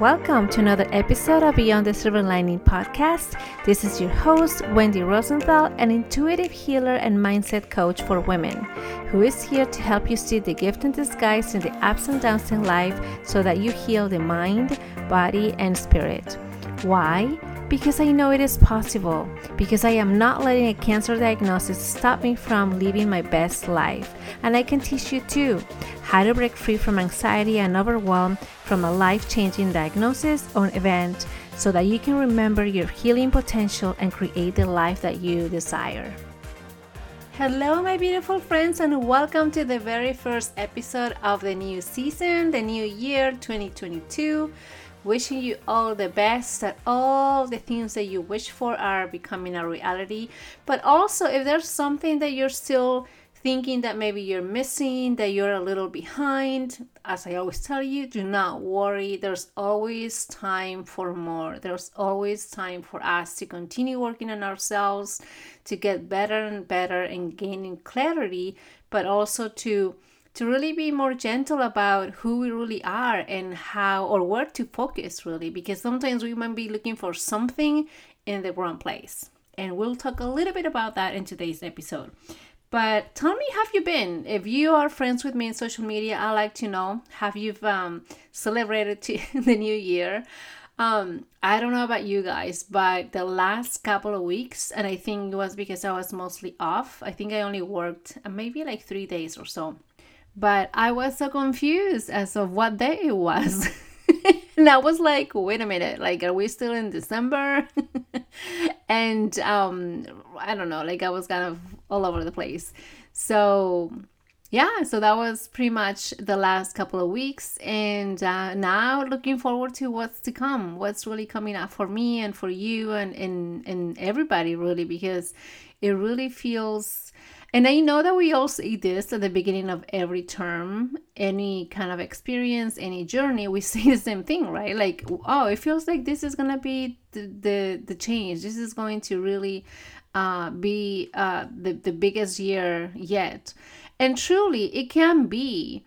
Welcome to another episode of Beyond the Silver Lining podcast. This is your host, Wendy Rosenthal, an intuitive healer and mindset coach for women, who is here to help you see the gift in disguise in the ups and downs in life so that you heal the mind, body, and spirit. Why? Because I know it is possible. Because I am not letting a cancer diagnosis stop me from living my best life. And I can teach you too how to break free from anxiety and overwhelm from a life changing diagnosis or event so that you can remember your healing potential and create the life that you desire. Hello, my beautiful friends, and welcome to the very first episode of the new season, the new year 2022. Wishing you all the best, that all the things that you wish for are becoming a reality. But also, if there's something that you're still thinking that maybe you're missing, that you're a little behind, as I always tell you, do not worry. There's always time for more. There's always time for us to continue working on ourselves, to get better and better and gaining clarity, but also to to really be more gentle about who we really are and how or where to focus really because sometimes we might be looking for something in the wrong place and we'll talk a little bit about that in today's episode but tell me, have you been? If you are friends with me in social media, I like to know. Have you um, celebrated the new year? Um, I don't know about you guys, but the last couple of weeks, and I think it was because I was mostly off. I think I only worked maybe like three days or so. But I was so confused as of what day it was. and I was like, wait a minute, like, are we still in December? and um, I don't know, like, I was kind of all over the place. So, yeah, so that was pretty much the last couple of weeks. And uh, now looking forward to what's to come, what's really coming up for me and for you and, and, and everybody, really, because it really feels and I know that we all say this at the beginning of every term, any kind of experience, any journey, we say the same thing, right? Like, oh, it feels like this is gonna be the the, the change. This is going to really uh, be uh, the the biggest year yet, and truly, it can be.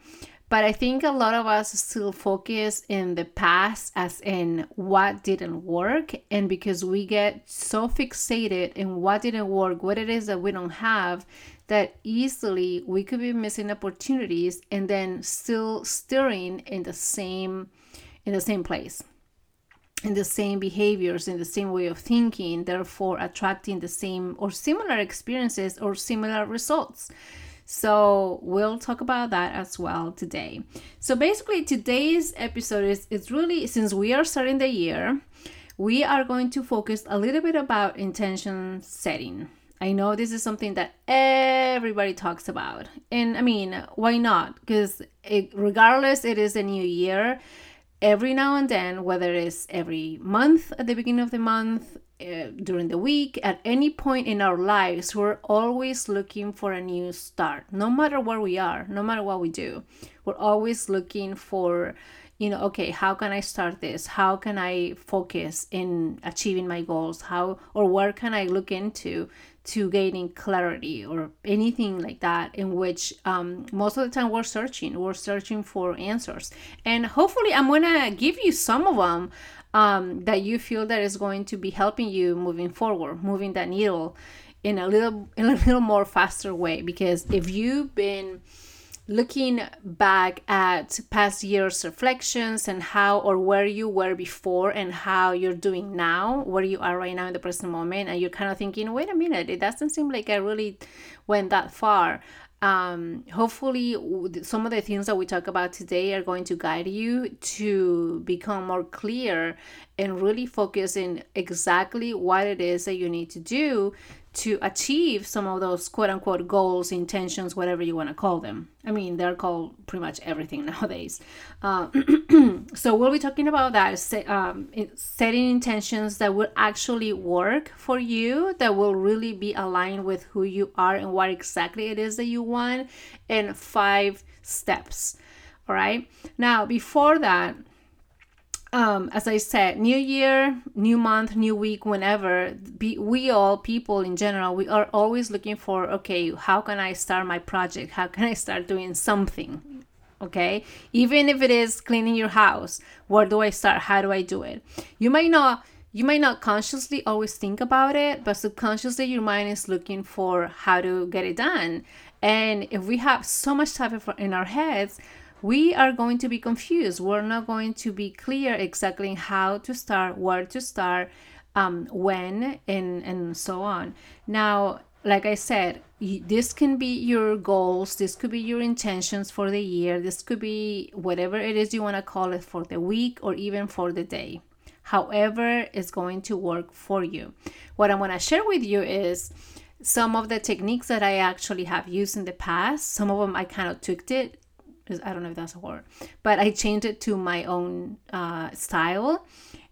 But I think a lot of us still focus in the past as in what didn't work. And because we get so fixated in what didn't work, what it is that we don't have, that easily we could be missing opportunities and then still steering in the same in the same place in the same behaviors in the same way of thinking therefore attracting the same or similar experiences or similar results so we'll talk about that as well today so basically today's episode is it's really since we are starting the year we are going to focus a little bit about intention setting I know this is something that everybody talks about. And I mean, why not? Because regardless, it is a new year. Every now and then, whether it's every month at the beginning of the month, uh, during the week, at any point in our lives, we're always looking for a new start. No matter where we are, no matter what we do, we're always looking for you know okay how can i start this? How can i focus in achieving my goals? How or where can i look into to gaining clarity or anything like that in which um, most of the time we're searching we're searching for answers. And hopefully i'm gonna give you some of them um, that you feel that is going to be helping you moving forward moving that needle in a little in a little more faster way. Because if you've been looking back at past years reflections and how or where you were before and how you're doing now where you are right now in the present moment and you're kind of thinking wait a minute it doesn't seem like i really went that far um, hopefully some of the things that we talk about today are going to guide you to become more clear and really focus in exactly what it is that you need to do to achieve some of those quote unquote goals, intentions, whatever you want to call them. I mean, they're called pretty much everything nowadays. Uh, so we'll be talking about that, um, setting intentions that will actually work for you, that will really be aligned with who you are and what exactly it is that you want, and five steps. All right. Now, before that, um, as I said, new year, new month, new week, whenever, be, we all, people in general, we are always looking for, okay, how can I start my project? How can I start doing something? Okay. Even if it is cleaning your house, where do I start? How do I do it? You might not. You might not consciously always think about it, but subconsciously your mind is looking for how to get it done. And if we have so much stuff in our heads, we are going to be confused. We're not going to be clear exactly how to start, where to start, um, when, and, and so on. Now, like I said, this can be your goals, this could be your intentions for the year, this could be whatever it is you want to call it for the week or even for the day. However, it's going to work for you. What I'm going to share with you is some of the techniques that I actually have used in the past. Some of them I kind of tweaked it I don't know if that's a word, but I changed it to my own uh, style,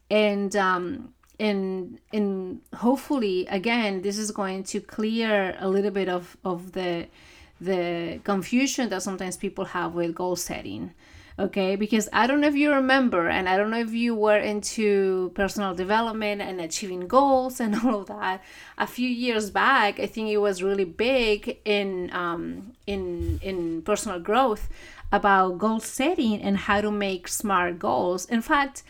and um, and and hopefully again this is going to clear a little bit of of the the confusion that sometimes people have with goal setting okay? Because i don't know if you remember and i don't know if you were into personal development and achieving goals and all of that. A few years back i think it was really big in um, in in personal growth about goal setting and how to make smart goals. In fact,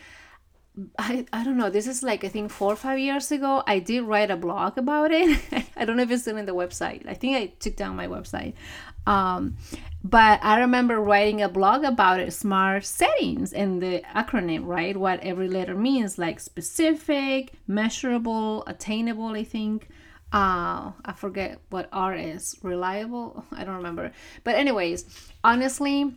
I, I don't know, this is like I think four or five years ago. I did write a blog about it. I don't know if it's still in the website. I think I took down my website. Um, but I remember writing a blog about it, smart settings and the acronym, right? What every letter means, like specific, measurable, attainable, I think uh i forget what r is. Reliable? I don't remember. But anyways honestly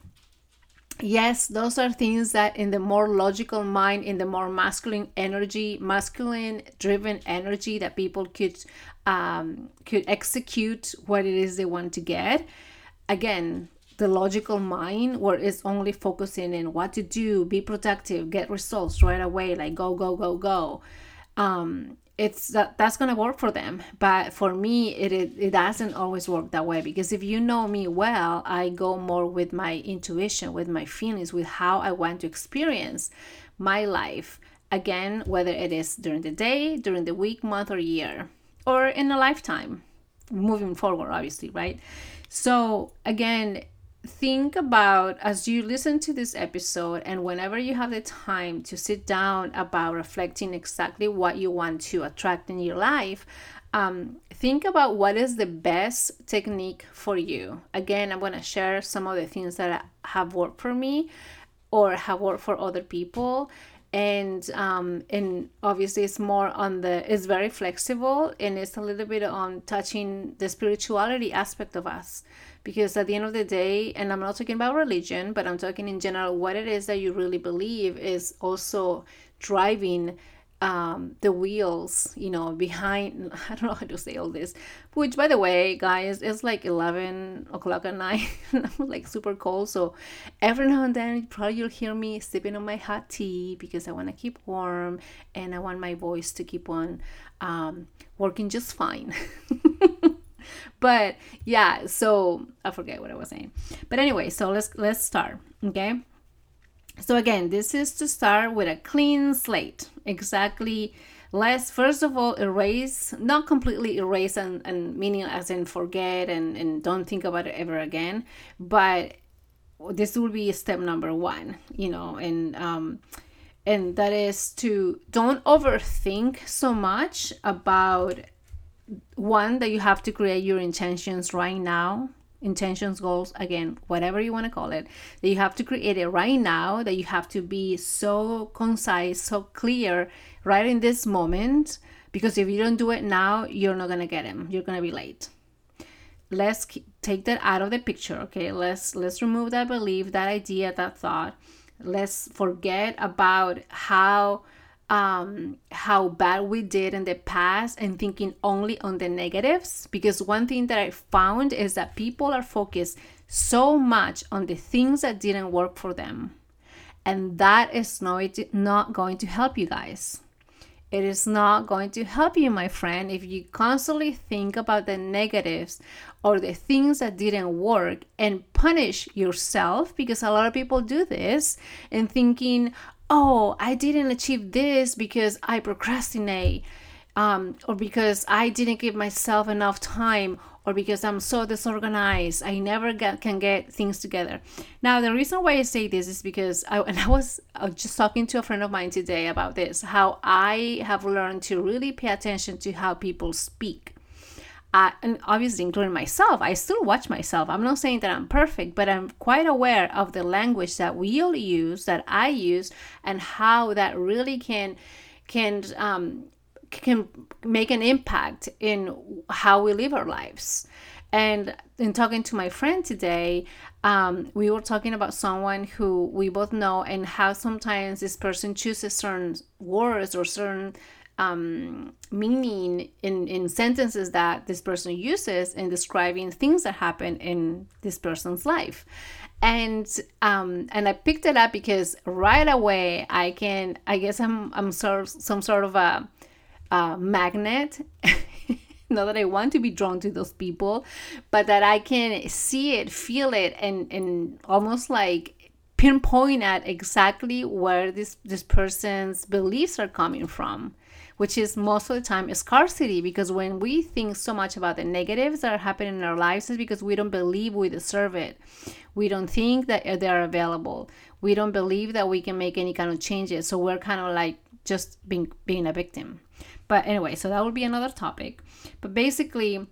yes those are things that in the more logical mind in the more masculine energy masculine driven energy that people could um could execute what it is they want to get. Again the logical mind where it's only focusing in what to do be productive get results right away like go go go go. Um it's that that's gonna work for them but for me it, it it doesn't always work that way because if you know me well i go more with my intuition with my feelings with how i want to experience my life. Again whether it is during the day during the week month or year or in a lifetime moving forward obviously right? So again think about as you listen to this episode and whenever you have the time to sit down about reflecting exactly what you want to attract in your life um, think about what is the best technique for you. Again i'm going to share some of the things that have worked for me or have worked for other people. And um, and obviously it's more on the it's very flexible and it's a little bit on touching the spirituality aspect of us because at the end of the day and i'm not talking about religion but i'm talking in general what it is that you really believe is also driving um, the wheels, you know, behind. I don't know how to say all this. Which, by the way, guys, it's like eleven o'clock at night. I'm like super cold, so every now and then, probably you'll hear me sipping on my hot tea because I want to keep warm and I want my voice to keep on um, working just fine. but yeah, so I forget what I was saying. But anyway, so let's let's start. Okay. So again, this is to start with a clean slate. Exactly. Let's first of all erase, not completely erase and, and meaning as in forget and, and don't think about it ever again, but this will be step number one, you know, and um and that is to don't overthink so much about one that you have to create your intentions right now. Intentions goals again whatever you want to call it. That you have to create it right now that you have to be so concise so clear right in this moment because if you don't do it now you're not going to get them you're going to be late. Let's take that out of the picture okay? Let's let's remove that belief that idea that thought. Let's forget about how um, how bad we did in the past and thinking only on the negatives. Because one thing that I found is that people are focused so much on the things that didn't work for them. And that is not, not going to help you guys. It is not going to help you, my friend, if you constantly think about the negatives or the things that didn't work and punish yourself because a lot of people do this and thinking, oh, I didn't achieve this because I procrastinate, um, or because I didn't give myself enough time, or because I'm so disorganized, I never get, can get things together. Now, the reason why I say this is because I, and I was uh, just talking to a friend of mine today about this, how I have learned to really pay attention to how people speak. And obviously, including myself, I still watch myself. I'm not saying that I'm perfect, but I'm quite aware of the language that we all use, that I use, and how that really can can um, can make an impact in how we live our lives. And in talking to my friend today, um, we were talking about someone who we both know and how sometimes this person chooses certain words or certain um, meaning in, in sentences that this person uses in describing things that happen in this person's life and um and i picked it up because right away i can i guess i'm i'm sort of some sort of a uh, magnet. Not that I want to be drawn to those people, but that I can see it, feel it, and and almost like pinpoint at exactly where this this person's beliefs are coming from which is most of the time scarcity because when we think so much about the negatives that are happening in our lives is because we don't believe we deserve it we don't think that they are available we don't believe that we can make any kind of changes so we're kind of like just being being a victim but anyway, so that would be another topic. But basically,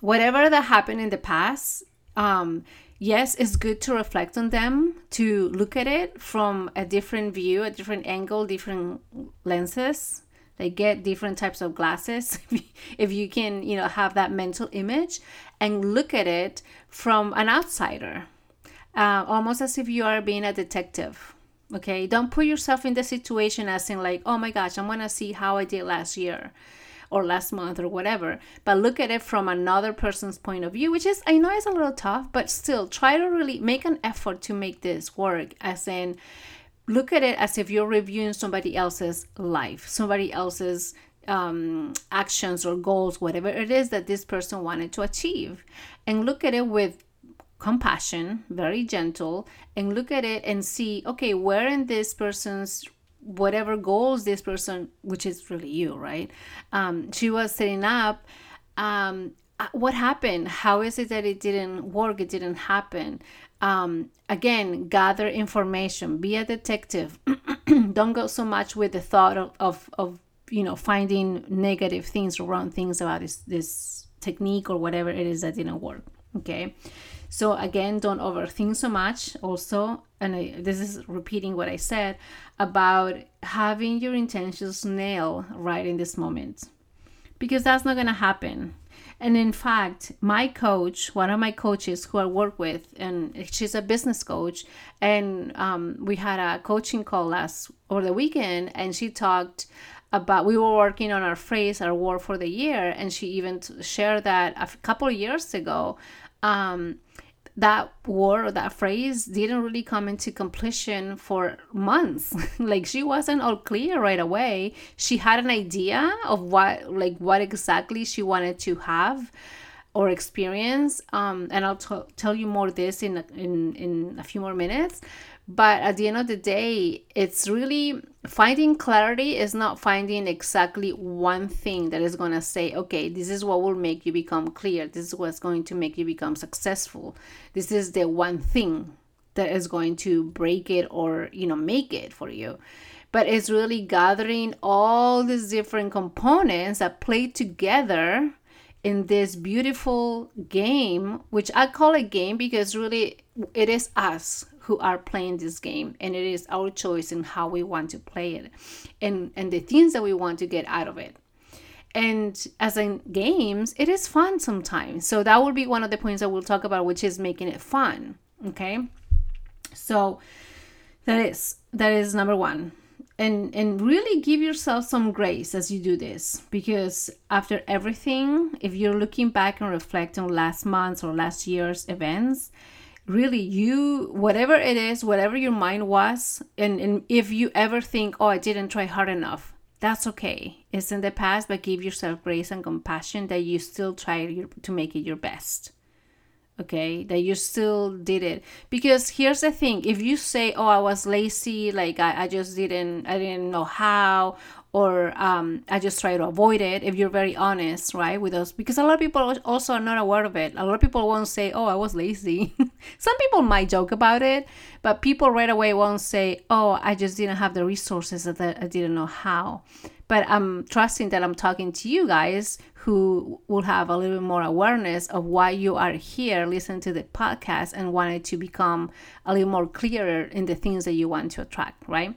whatever that happened in the past, um, yes, it's good to reflect on them, to look at it from a different view, a different angle, different lenses. They get different types of glasses if you can, you know, have that mental image and look at it from an outsider, uh, almost as if you are being a detective Okay, don't put yourself in the situation as in like, oh my gosh, I'm gonna see how I did last year or last month or whatever. But look at it from another person's point of view, which is I know it's a little tough, but still try to really make an effort to make this work. As in, look at it as if you're reviewing somebody else's life, somebody else's um, actions or goals, whatever it is that this person wanted to achieve, and look at it with compassion, very gentle, and look at it and see, okay, where in this person's whatever goals this person, which is really you, right? Um, she was setting up. Um, what happened? How is it that it didn't work? It didn't happen. Um, again, gather information. Be a detective. Don't go so much with the thought of, of, of you know finding negative things or wrong things about this this technique or whatever it is that didn't work. Okay. So again, don't overthink so much. Also, and I, this is repeating what I said about having your intentions nailed right in this moment, because that's not gonna happen. And in fact, my coach, one of my coaches who I work with, and she's a business coach, and um, we had a coaching call last over the weekend, and she talked about we were working on our phrase, our word for the year, and she even shared that a couple years ago. Um, that word or that phrase didn't really come into completion for months. Like she wasn't all clear right away. She had an idea of what like what exactly she wanted to have or experience um, and i'll t- tell you more this in in in a few more minutes but at the end of the day it's really finding clarity is not finding exactly one thing that is going to say okay this is what will make you become clear. This is what's going to make you become successful. This is the one thing that is going to break it or you know make it for you. But it's really gathering all these different components that play together in this beautiful game which i call a game because really it is us who are playing this game and it is our choice in how we want to play it and and the things that we want to get out of it. And as in games it is fun sometimes. So that will be one of the points that we'll talk about which is making it fun okay? So that is that is number one. And and really give yourself some grace as you do this because after everything if you're looking back and reflect on last month's or last year's events really you whatever it is whatever your mind was and, and if you ever think oh i didn't try hard enough that's okay. It's in the past but give yourself grace and compassion that you still try to make it your best okay? That you still did it. Because here's the thing if you say oh i was lazy like i, I just didn't i didn't know how or um, I just try to avoid it if you're very honest, right, with us. Because a lot of people also are not aware of it. A lot of people won't say, oh, I was lazy. Some people might joke about it, but people right away won't say, oh, I just didn't have the resources that I didn't know how. But I'm trusting that I'm talking to you guys who will have a little bit more awareness of why you are here, listening to the podcast, and wanted to become a little more clearer in the things that you want to attract, right?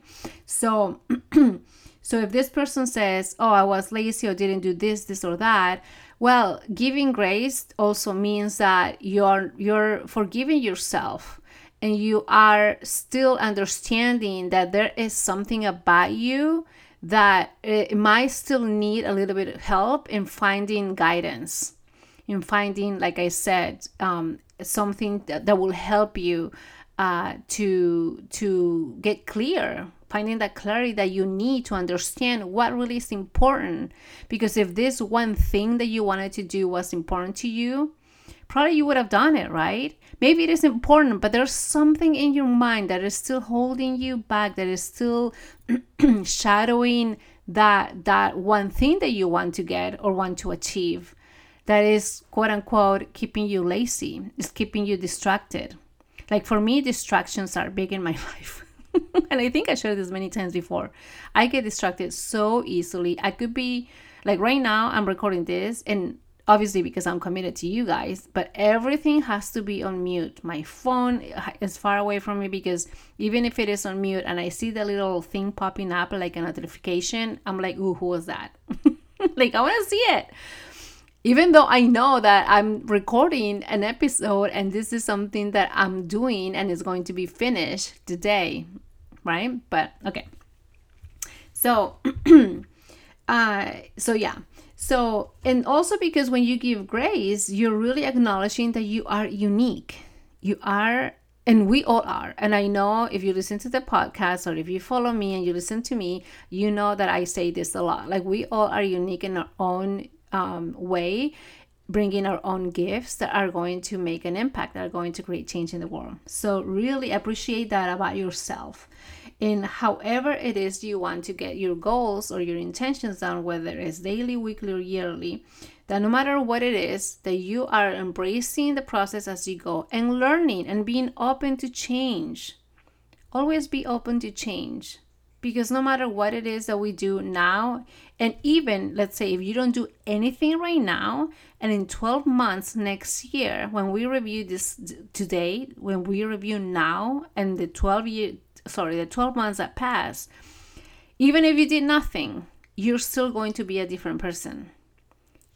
So, So if this person says, "Oh, I was lazy or didn't do this, this or that," well, giving grace also means that you're you're forgiving yourself and you are still understanding that there is something about you that it might still need a little bit of help in finding guidance in finding like i said um, something that, that will help you uh, to to get clear finding that clarity that you need to understand what really is important. Because if this one thing that you wanted to do was important to you, probably you would have done it, right? Maybe it is important, but there's something in your mind that is still holding you back, that is still shadowing that that one thing that you want to get or want to achieve that is quote unquote keeping you lazy, is keeping you distracted. Like for me, distractions are big in my life. and I think I shared this many times before. I get distracted so easily. I could be like right now, I'm recording this, and obviously because I'm committed to you guys, but everything has to be on mute. My phone is far away from me because even if it is on mute and I see the little thing popping up like a notification, I'm like, ooh, who was that? like, I want to see it even though I know that I'm recording an episode and this is something that I'm doing and is going to be finished today, right? But okay. So, uh, so yeah. So, and also because when you give grace, you're really acknowledging that you are unique. You are, and we all are. And I know if you listen to the podcast or if you follow me and you listen to me, you know that I say this a lot. Like, we all are unique in our own um, way bringing our own gifts that are going to make an impact that are going to create change in the world. So really appreciate that about yourself. And however it is you want to get your goals or your intentions done whether it's daily weekly or yearly that no matter what it is that you are embracing the process as you go and learning and being open to change. Always be open to change because no matter what it is that we do now and even let's say if you don't do anything right now and in 12 months next year when we review this today when we review now and the 12 year sorry the 12 months that pass even if you did nothing you're still going to be a different person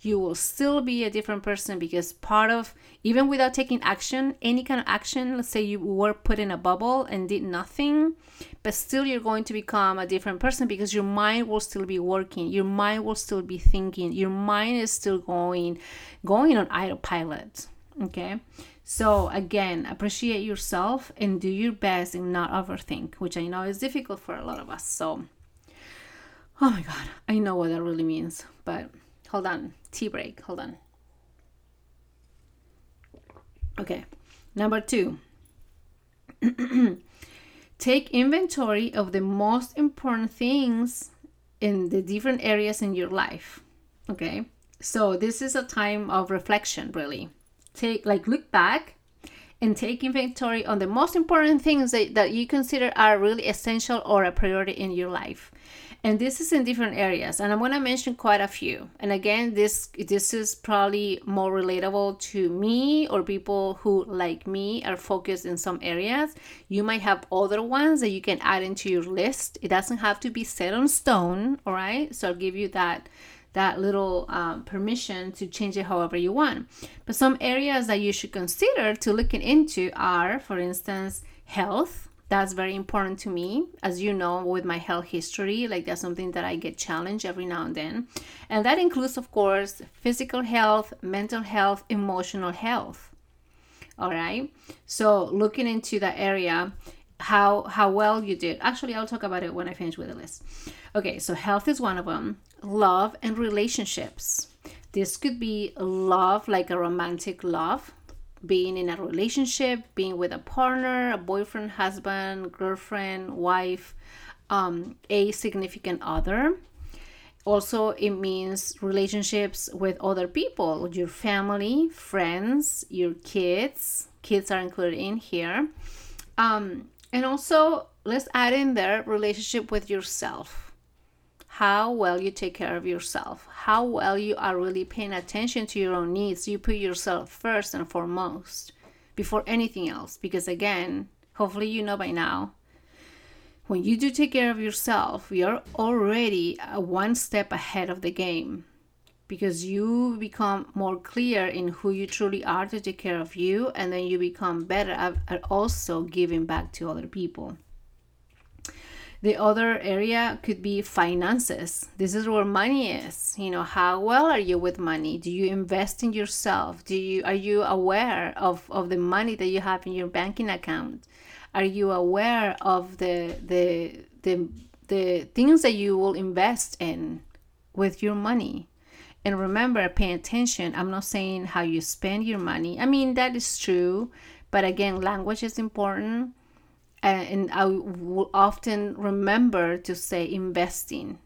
you will still be a different person because part of even without taking action any kind of action let's say you were put in a bubble and did nothing but still you're going to become a different person because your mind will still be working your mind will still be thinking your mind is still going going on autopilot okay? So again appreciate yourself and do your best and not overthink which i know is difficult for a lot of us so oh my god i know what that really means but hold on tea break. Hold on. Okay, number two. Take inventory of the most important things in the different areas in your life. Okay, so this is a time of reflection, really. Take, like, look back and take inventory on the most important things that, that you consider are really essential or a priority in your life and this is in different areas and i'm going to mention quite a few. And again this this is probably more relatable to me or people who like me are focused in some areas. You might have other ones that you can add into your list. It doesn't have to be set on stone all right? So i'll give you that that little um, permission to change it however you want. But some areas that you should consider to looking into are for instance health that's very important to me. As you know with my health history like that's something that i get challenged every now and then. And that includes of course physical health mental health emotional health. All right? So looking into that area how how well you did. Actually i'll talk about it when i finish with the list. Okay so health is one of them. Love and relationships. This could be love like a romantic love being in a relationship, being with a partner, a boyfriend, husband, girlfriend, wife, um, a significant other. Also, it means relationships with other people, your family, friends, your kids. Kids are included in here. Um, and also, let's add in there relationship with yourself. How well you take care of yourself, how well you are really paying attention to your own needs. You put yourself first and foremost before anything else. Because again, hopefully, you know by now, when you do take care of yourself, you're already one step ahead of the game because you become more clear in who you truly are to take care of you, and then you become better at, also giving back to other people. The other area could be finances. This is where money is. You know, how well are you with money? Do you invest in yourself? Do you are you aware of, of the money that you have in your banking account? Are you aware of the the the the things that you will invest in with your money? And remember, pay attention. I'm not saying how you spend your money. I mean, that is true. But again, language is important. And I will often remember to say investing.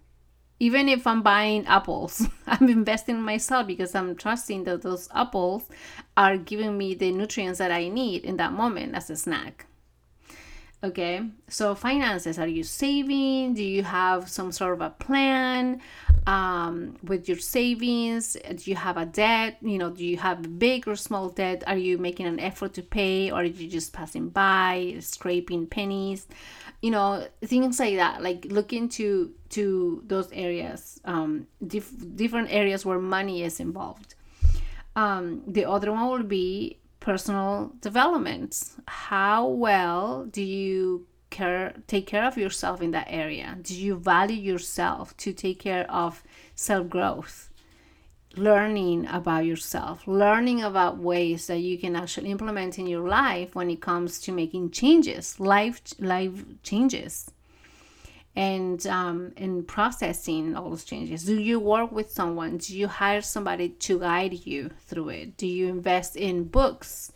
Even if I'm buying apples, I'm investing in myself because I'm trusting that those apples are giving me the nutrients that I need in that moment as a snack. Okay, so finances are you saving? Do you have some sort of a plan um, with your savings? Do you have a debt? You know, do you have big or small debt? Are you making an effort to pay or are you just passing by, scraping pennies? You know, things like that. Like look into to those areas, um, dif- different areas where money is involved. Um, the other one will be personal development. How well do you care take care of yourself in that area? Do you value yourself to take care of self-growth? Learning about yourself, learning about ways that you can actually implement in your life when it comes to making changes, life life changes and um, in processing all those changes do you work with someone? Do you hire somebody to guide you through it? Do you invest in books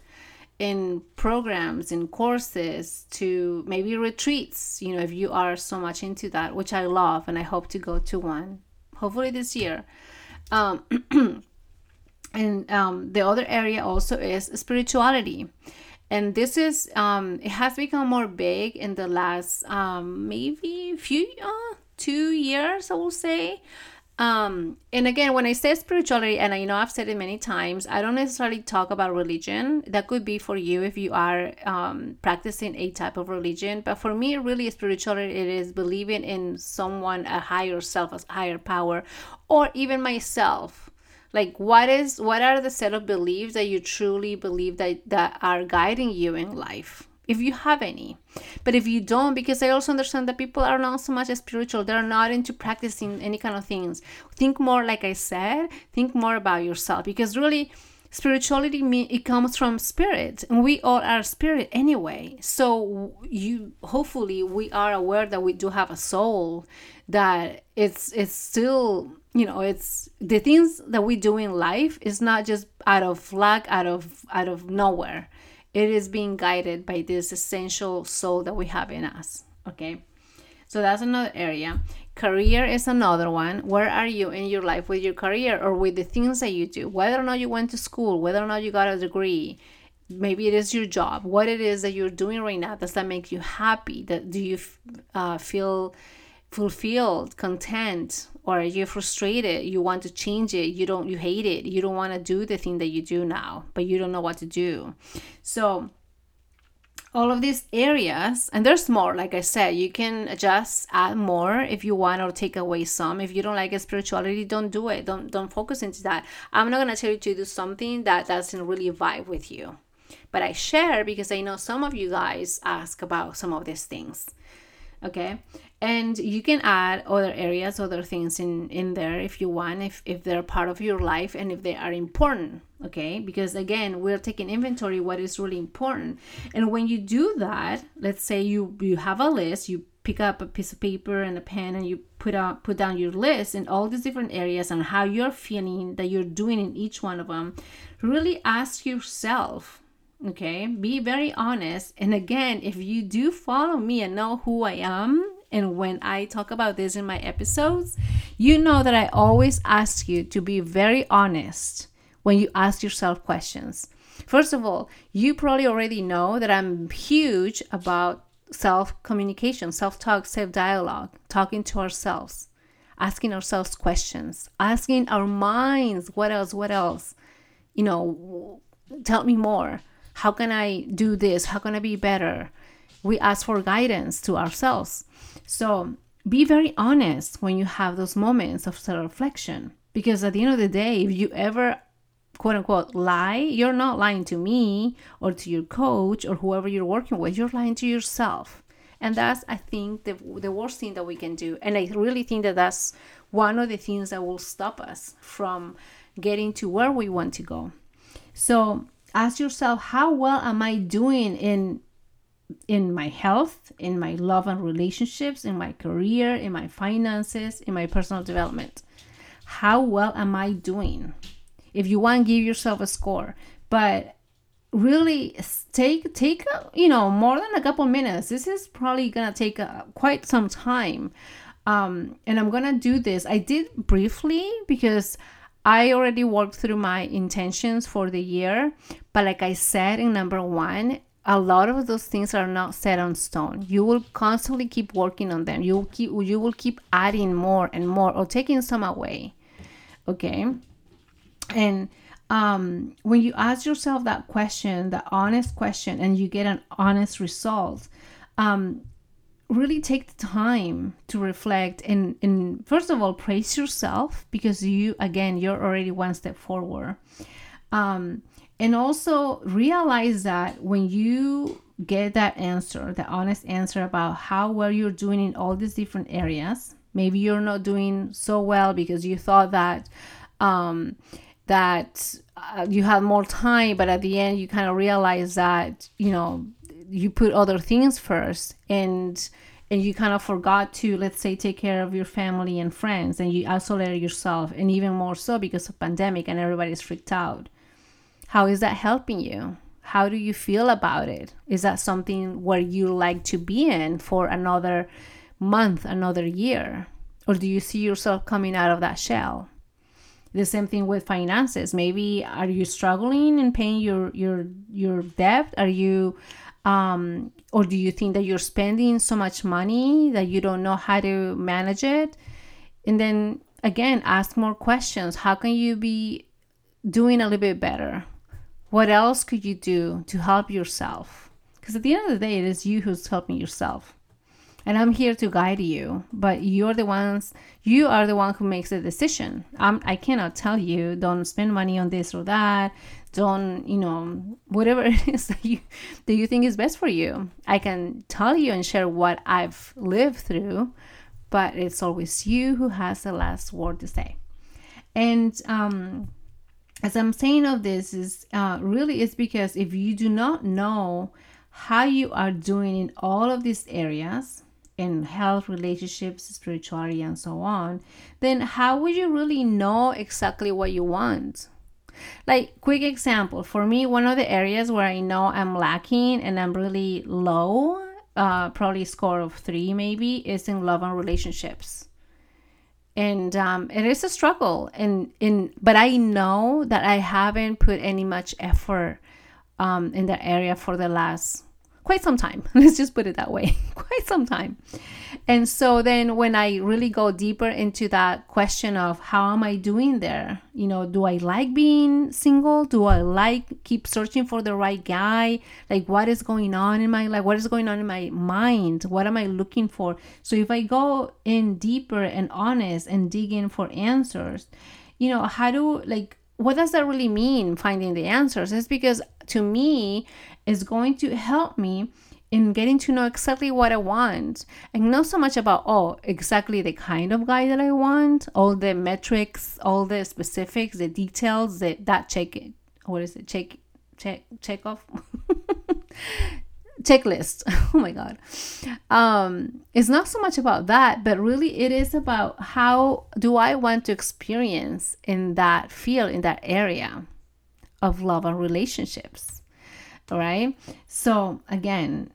in programs in courses to maybe retreats? You know if you are so much into that which i love and i hope to go to one hopefully this year. Um, and um, the other area also is spirituality and this is um it has become more big in the last um maybe few uh, two years i will say. Um and again when i say spirituality and i know i've said it many times i don't necessarily talk about religion. That could be for you if you are um, practicing a type of religion. But for me really spirituality it is believing in someone a higher self a higher power or even myself like what is what are the set of beliefs that you truly believe that that are guiding you in life? If you have any. But if you don't because i also understand that people are not so much spiritual. They're not into practicing any kind of things. Think more like i said think more about yourself. Because really spirituality it comes from spirit and we all are spirit anyway. So you hopefully we are aware that we do have a soul that it's it's still you know it's the things that we do in life is not just out of luck out of out of nowhere. It is being guided by this essential soul that we have in us okay? So that's another area. Career is another one. Where are you in your life with your career or with the things that you do? Whether or not you went to school whether or not you got a degree maybe it is your job. What it is that you're doing right now does that make you happy? That do you uh, feel fulfilled content or you're frustrated you want to change it you don't you hate it you don't want to do the thing that you do now but you don't know what to do. So all of these areas and there's more like i said you can just add more if you want or take away some. If you don't like spirituality don't do it. Don't don't focus into that. I'm not going to tell you to do something that doesn't really vibe with you. But i share because i know some of you guys ask about some of these things okay and you can add other areas other things in in there if you want if if they're part of your life and if they are important okay? Because again we're taking inventory what is really important. And when you do that let's say you you have a list you pick up a piece of paper and a pen and you put out put down your list in all these different areas and how you're feeling that you're doing in each one of them really ask yourself Okay, be very honest. And again, if you do follow me and know who I am, and when I talk about this in my episodes, you know that I always ask you to be very honest when you ask yourself questions. First of all, you probably already know that I'm huge about self communication, self talk, self dialogue, talking to ourselves, asking ourselves questions, asking our minds, what else, what else? You know, tell me more. How can I do this? How can I be better? We ask for guidance to ourselves. So be very honest when you have those moments of self reflection. Because at the end of the day, if you ever quote unquote lie, you're not lying to me or to your coach or whoever you're working with. You're lying to yourself. And that's, I think, the, the worst thing that we can do. And I really think that that's one of the things that will stop us from getting to where we want to go. So ask yourself how well am i doing in in my health in my love and relationships in my career in my finances in my personal development. How well am i doing? If you want give yourself a score. But really take take you know more than a couple minutes. This is probably gonna take a, quite some time. Um and i'm gonna do this. I did briefly because I already worked through my intentions for the year, but like I said in number one, a lot of those things are not set on stone. You will constantly keep working on them. You will keep you will keep adding more and more or taking some away. Okay? And um, when you ask yourself that question, the honest question, and you get an honest result, um, really take the time to reflect and, and first of all praise yourself because you again you're already one step forward um, and also realize that when you get that answer the honest answer about how well you're doing in all these different areas maybe you're not doing so well because you thought that um, that uh, you had more time but at the end you kind of realize that you know you put other things first and and you kind of forgot to let's say take care of your family and friends and you isolated yourself and even more so because of pandemic and everybody's freaked out how is that helping you? How do you feel about it? Is that something where you like to be in for another month another year? Or do you see yourself coming out of that shell? The same thing with finances. Maybe are you struggling in paying your your your debt? Are you um, or do you think that you're spending so much money that you don't know how to manage it? And then again ask more questions. How can you be doing a little bit better what else could you do to help yourself? Because at the end of the day it is you who's helping yourself. And i'm here to guide you but you're the ones you are the one who makes the decision. I'm, i cannot tell you don't spend money on this or that. Don't you know whatever it is that you that you think is best for you. I can tell you and share what i've lived through but it's always you who has the last word to say. And um as i'm saying of this is uh, really is because if you do not know how you are doing in all of these areas in health relationships spirituality and so on then how would you really know exactly what you want like, quick example for me, one of the areas where I know I'm lacking and I'm really low, uh, probably score of three maybe, is in love and relationships. And um, it is a struggle, and in but I know that I haven't put any much effort um, in that area for the last quite some time. Let's just put it that way, quite some time. And so then when I really go deeper into that question of how am I doing there? You know, do I like being single? Do I like keep searching for the right guy? Like what is going on in my life? What is going on in my mind? What am I looking for? So if I go in deeper and honest and dig in for answers, you know, how do like what does that really mean finding the answers? It's because to me is going to help me in getting to know exactly what I want. And not so much about, oh, exactly the kind of guy that I want, all the metrics, all the specifics, the details, that that check, what is it, check, check, check off. checklist. Oh my god. Um it's not so much about that but really it is about how do i want to experience in that field in that area of love and relationships All right. So again,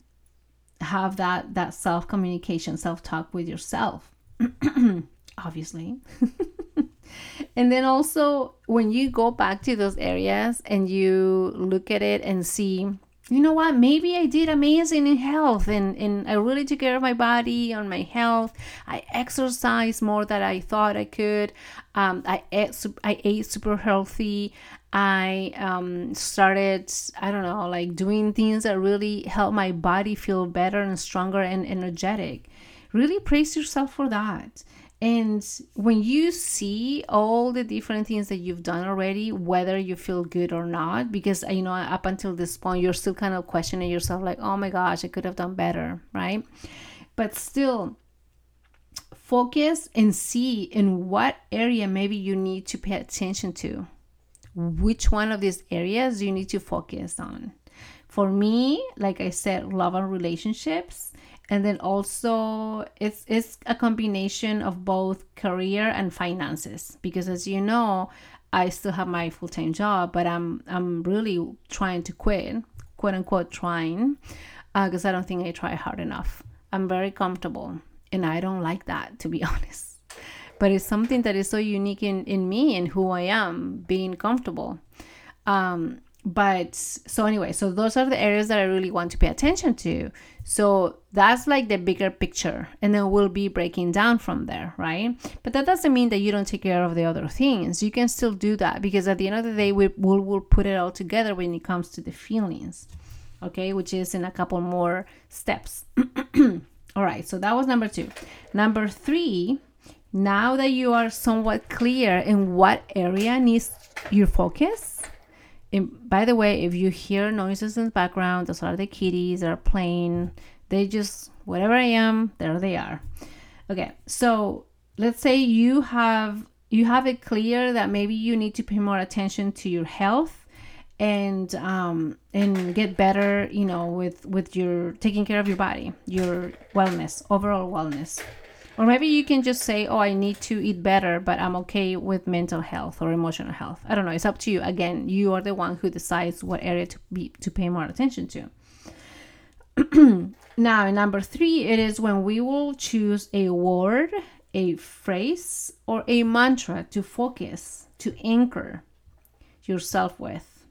have that that self communication, self talk with yourself. Obviously. and then also when you go back to those areas and you look at it and see you know what maybe i did amazing in health and, and i really took care of my body on my health i exercised more than i thought i could um, I, ate, I ate super healthy i um, started i don't know like doing things that really help my body feel better and stronger and energetic really praise yourself for that and when you see all the different things that you've done already, whether you feel good or not, because you know, up until this point, you're still kind of questioning yourself, like, oh my gosh, I could have done better, right? But still, focus and see in what area maybe you need to pay attention to. Which one of these areas you need to focus on? For me, like I said, love and relationships. And then also it's it's a combination of both career and finances. Because as you know i still have my full-time job but i'm i'm really trying to quit quote unquote trying because uh, i don't think i try hard enough. I'm very comfortable and i don't like that to be honest but it's something that is so unique in in me and who i am being comfortable. Um but so anyway so those are the areas that i really want to pay attention to. So that's like the bigger picture and then we'll be breaking down from there right? But that doesn't mean that you don't take care of the other things. You can still do that because at the end of the day we will we'll put it all together when it comes to the feelings okay? Which is in a couple more steps. All right so that was number two. Number three now that you are somewhat clear in what area needs your focus and by the way, if you hear noises in the background, those are the kitties that are playing. They just, whatever I am, there they are. Okay, so let's say you have you have it clear that maybe you need to pay more attention to your health and um and get better you know with with your taking care of your body your wellness overall wellness or maybe you can just say, oh, I need to eat better, but I'm okay with mental health or emotional health. I don't know. It's up to you. Again, you are the one who decides what area to be to pay more attention to. now, number three, it is when we will choose a word, a phrase, or a mantra to focus, to anchor yourself with.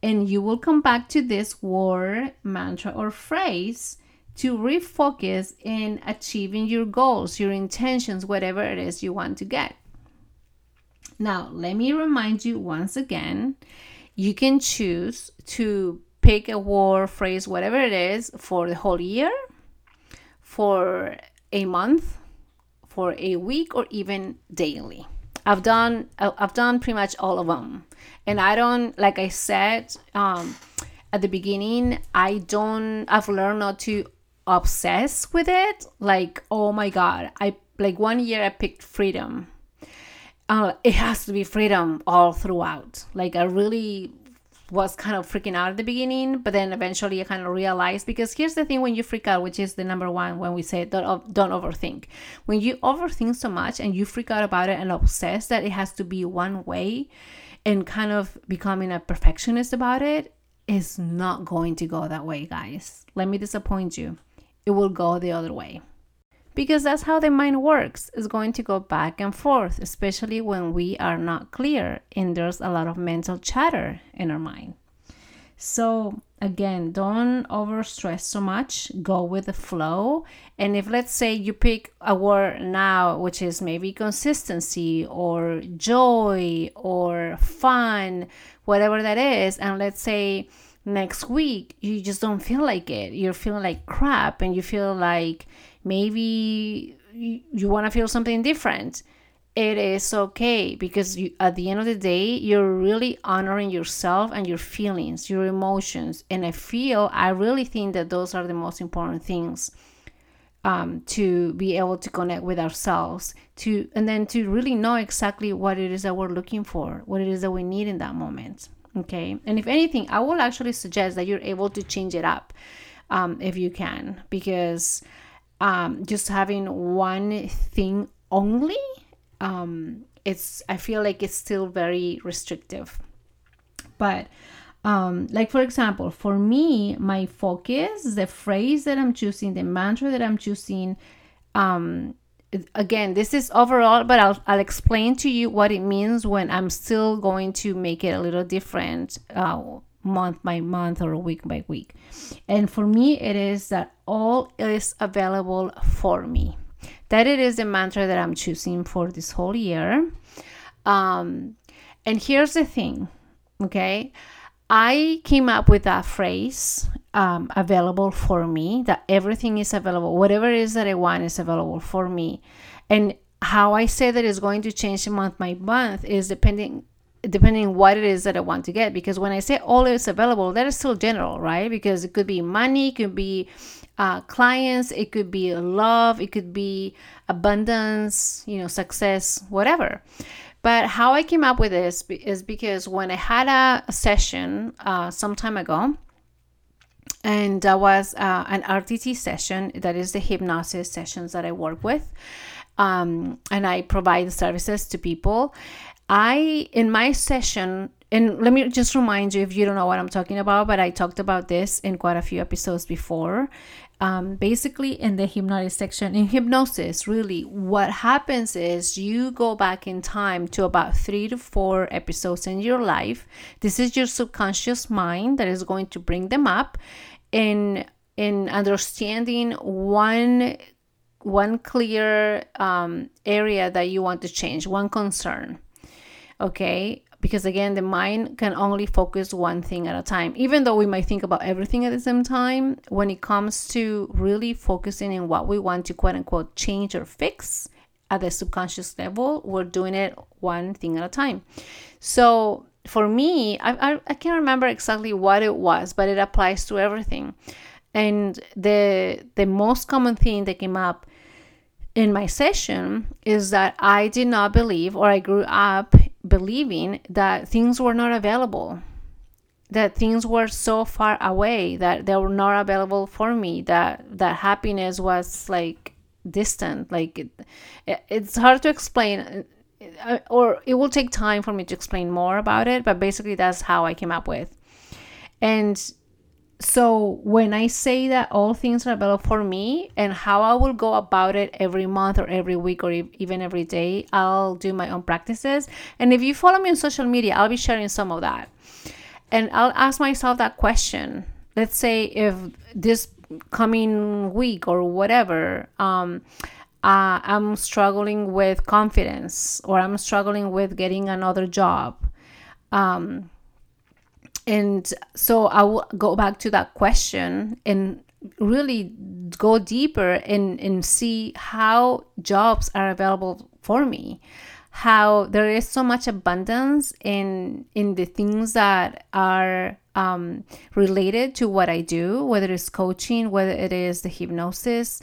And you will come back to this word, mantra, or phrase to refocus in achieving your goals, your intentions, whatever it is you want to get. Now, let me remind you once again you can choose to pick a word, phrase, whatever it is, for the whole year, for a month, for a week, or even daily. I've done I've done pretty much all of them, and I don't like I said um, at the beginning. I don't. I've learned not to obsessed with it. Like, oh my God. I like one year I picked freedom. Uh, it has to be freedom all throughout. Like I really was kind of freaking out at the beginning, but then eventually I kind of realized because here's the thing when you freak out, which is the number one when we say don't don't overthink. When you overthink so much and you freak out about it and obsess that it has to be one way and kind of becoming a perfectionist about it is not going to go that way, guys. Let me disappoint you it will go the other way. Because that's how the mind works. It's going to go back and forth, especially when we are not clear and there's a lot of mental chatter in our mind. So, again, don't overstress so much. Go with the flow. And if, let's say, you pick a word now, which is maybe consistency or joy or fun, whatever that is, and let's say next week you just don't feel like it. You're feeling like crap and you feel like maybe you, you want to feel something different. It is okay because you, at the end of the day you're really honoring yourself and your feelings your emotions. And i feel i really think that those are the most important things um, to be able to connect with ourselves to and then to really know exactly what it is that we're looking for what it is that we need in that moment Okay. And if anything, I will actually suggest that you're able to change it up um, if you can, because um, just having one thing only, um, it's, I feel like it's still very restrictive. But Um, like for example, for me, my focus, the phrase that I'm choosing, the mantra that I'm choosing, um, again, this is overall, but I'll, I'll explain to you what it means when I'm still going to make it a little different uh, month by month or week by week. And for me, it is that all is available for me. That it is the mantra that I'm choosing for this whole year. Um, and here's the thing, okay? I came up with that phrase um, available for me, that everything is available, whatever it is that I want is available for me. And how I say that is going to change month by month is depending depending what it is that I want to get. Because when I say all is available, that is still general, right? Because it could be money, it could be uh, clients, it could be love, it could be abundance, you know, success, whatever. But how I came up with this is because when I had a, session uh, some time ago, and that was uh, an RTT session, that is the hypnosis sessions that I work with, um, and I provide services to people. I, in my session, and let me just remind you if you don't know what I'm talking about, but I talked about this in quite a few episodes before. Um, basically in the hypnotic section in hypnosis really what happens is you go back in time to about three to four episodes in your life. This is your subconscious mind that is going to bring them up in in understanding one one clear um, area that you want to change one concern okay? Because again the mind can only focus one thing at a time. Even though we might think about everything at the same time when it comes to really focusing in what we want to quote unquote change or fix at the subconscious level we're doing it one thing at a time. So for me I, I, I can't remember exactly what it was but it applies to everything and the the most common thing that came up in my session is that I did not believe, or I grew up believing that things were not available, that things were so far away that they were not available for me, that that happiness was like distant. Like it, it's hard to explain, or it will take time for me to explain more about it. But basically, that's how I came up with, and so when I say that all things are available for me and how I will go about it every month or every week or even every day, I'll do my own practices. And if you follow me on social media, I'll be sharing some of that. And I'll ask myself that question. Let's say if this coming week or whatever, um, uh, I'm struggling with confidence or I'm struggling with getting another job. Um, and so I will go back to that question and really go deeper and, and see how jobs are available for me how there is so much abundance in in the things that are um, related to what I do, whether it's coaching, whether it is the hypnosis,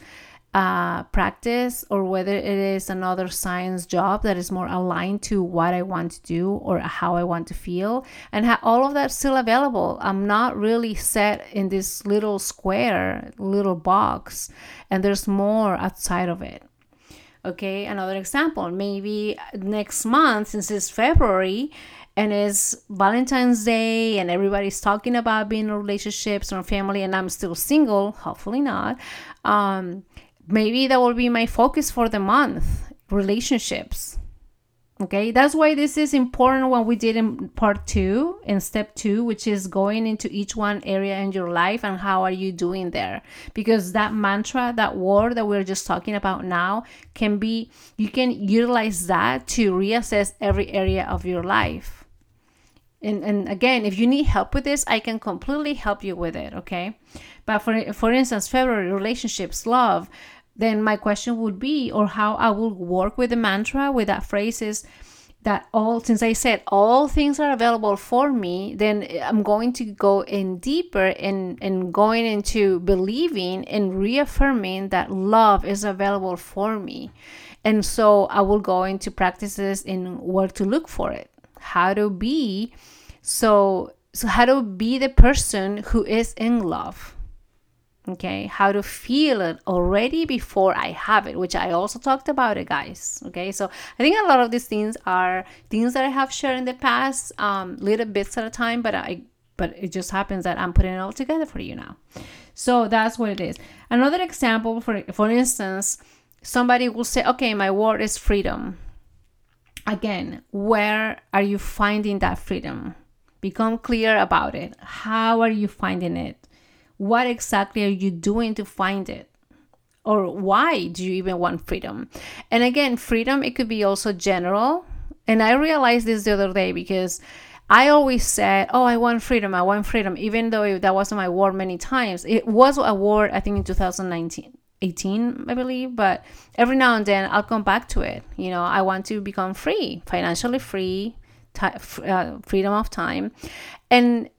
uh, practice or whether it is another science job that is more aligned to what I want to do or how I want to feel, and ha- all of that still available. I'm not really set in this little square, little box, and there's more outside of it. Okay, another example maybe next month, since it's February, and it's Valentine's Day and everybody's talking about being in relationships or family and I'm still single, hopefully not. Um, maybe that will be my focus for the month relationships. Okay that's why this is important when we did in part two in step two which is going into each one area in your life and how are you doing there. Because that mantra that word that we're just talking about now can be you can utilize that to reassess every area of your life. And, and again if you need help with this i can completely help you with it okay? But for for instance february relationships love then my question would be, or how I will work with the mantra, with that phrase is that all, since I said all things are available for me, then I'm going to go in deeper and, and going into believing and reaffirming that love is available for me. And so I will go into practices in where to look for it, how to be. So so how to be the person who is in love okay how to feel it already before i have it which i also talked about it guys okay so i think a lot of these things are things that i have shared in the past um little bits at a time but i but it just happens that I'm putting it all together for you now. So that's what it is. Another example, for for instance, somebody will say, "Okay, my word is freedom." Again, where are you finding that freedom? Become clear about it. How are you finding it? What exactly are you doing to find it? Or why do you even want freedom? And again, freedom, it could be also general. And I realized this the other day because I always said, Oh, I want freedom. I want freedom. Even though that wasn't my word many times. It was a word, I think, in 2019. 18 i believe but every now and then i'll come back to it you know i want to become free financially free uh, freedom of time and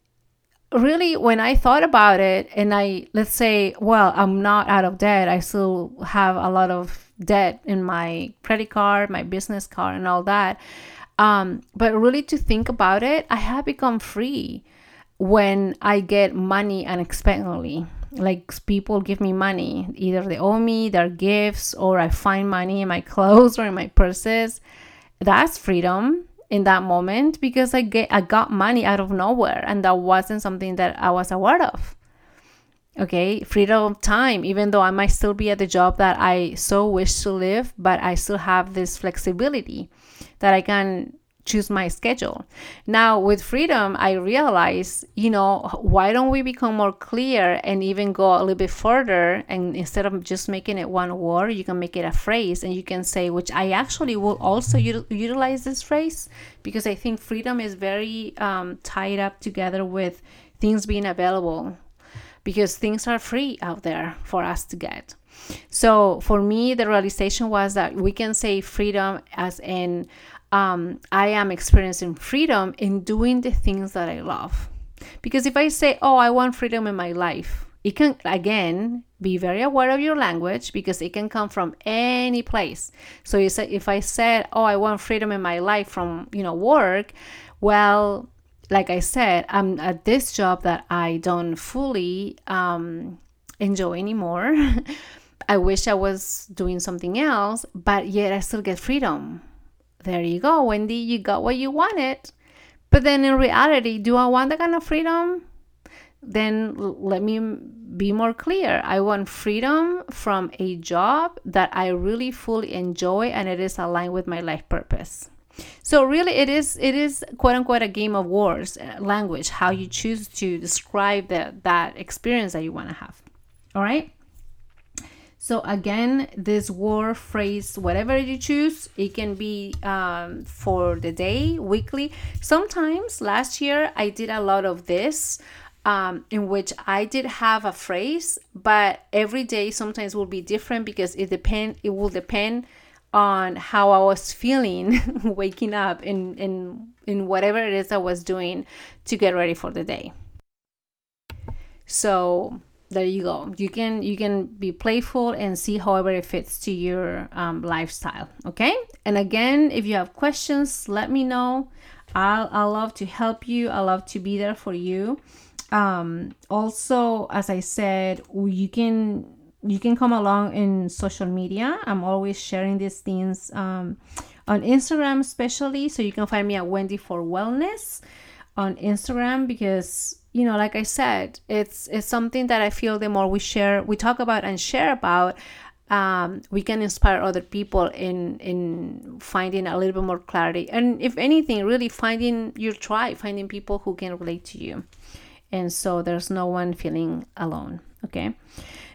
really when i thought about it and i let's say well i'm not out of debt i still have a lot of debt in my credit card my business card and all that. Um, but really to think about it i have become free when i get money unexpectedly. Like people give me money. Either they owe me their gifts or i find money in my clothes or in my purses. That's freedom in that moment because i get i got money out of nowhere and that wasn't something that i was aware of. Okay? Freedom of time even though i might still be at the job that i so wish to live but i still have this flexibility that i can choose my schedule. Now, with freedom, I realize, you know, why don't we become more clear and even go a little bit further? And instead of just making it one word, you can make it a phrase and you can say, which I actually will also util- utilize this phrase because I think freedom is very um, tied up together with things being available because things are free out there for us to get. So for me, the realization was that we can say freedom as in um, I am experiencing freedom in doing the things that I love. Because if I say, oh, I want freedom in my life, it can, again, be very aware of your language because it can come from any place. So if I said, oh, I want freedom in my life from, you know, work, well, like I said, I'm at this job that I don't fully um, enjoy anymore. I wish I was doing something else, but yet I still get freedom there you go, Wendy, you got what you wanted. But then in reality, do I want that kind of freedom? Then let me be more clear. I want freedom from a job that I really fully enjoy and it is aligned with my life purpose. So really it is it is quote unquote a game of words, uh, language, how you choose to describe that that experience that you want to have. All right? So again, this word phrase, whatever you choose, it can be um, for the day, weekly. Sometimes last year I did a lot of this. Um, in which I did have a phrase, but every day sometimes will be different because it depend. It will depend on how I was feeling waking up in in in whatever it is I was doing to get ready for the day. So there you go. You can you can be playful and see however it fits to your um, lifestyle okay? And again if you have questions let me know. I'll i love to help you. I love to be there for you. Um, also as i said you can you can come along in social media. I'm always sharing these things um, on instagram especially. So you can find me at wendy for wellness on instagram because you know like i said it's it's something that i feel the more we share we talk about and share about um, we can inspire other people in in finding a little bit more clarity. And if anything really finding your tribe finding people who can relate to you. And so there's no one feeling alone okay?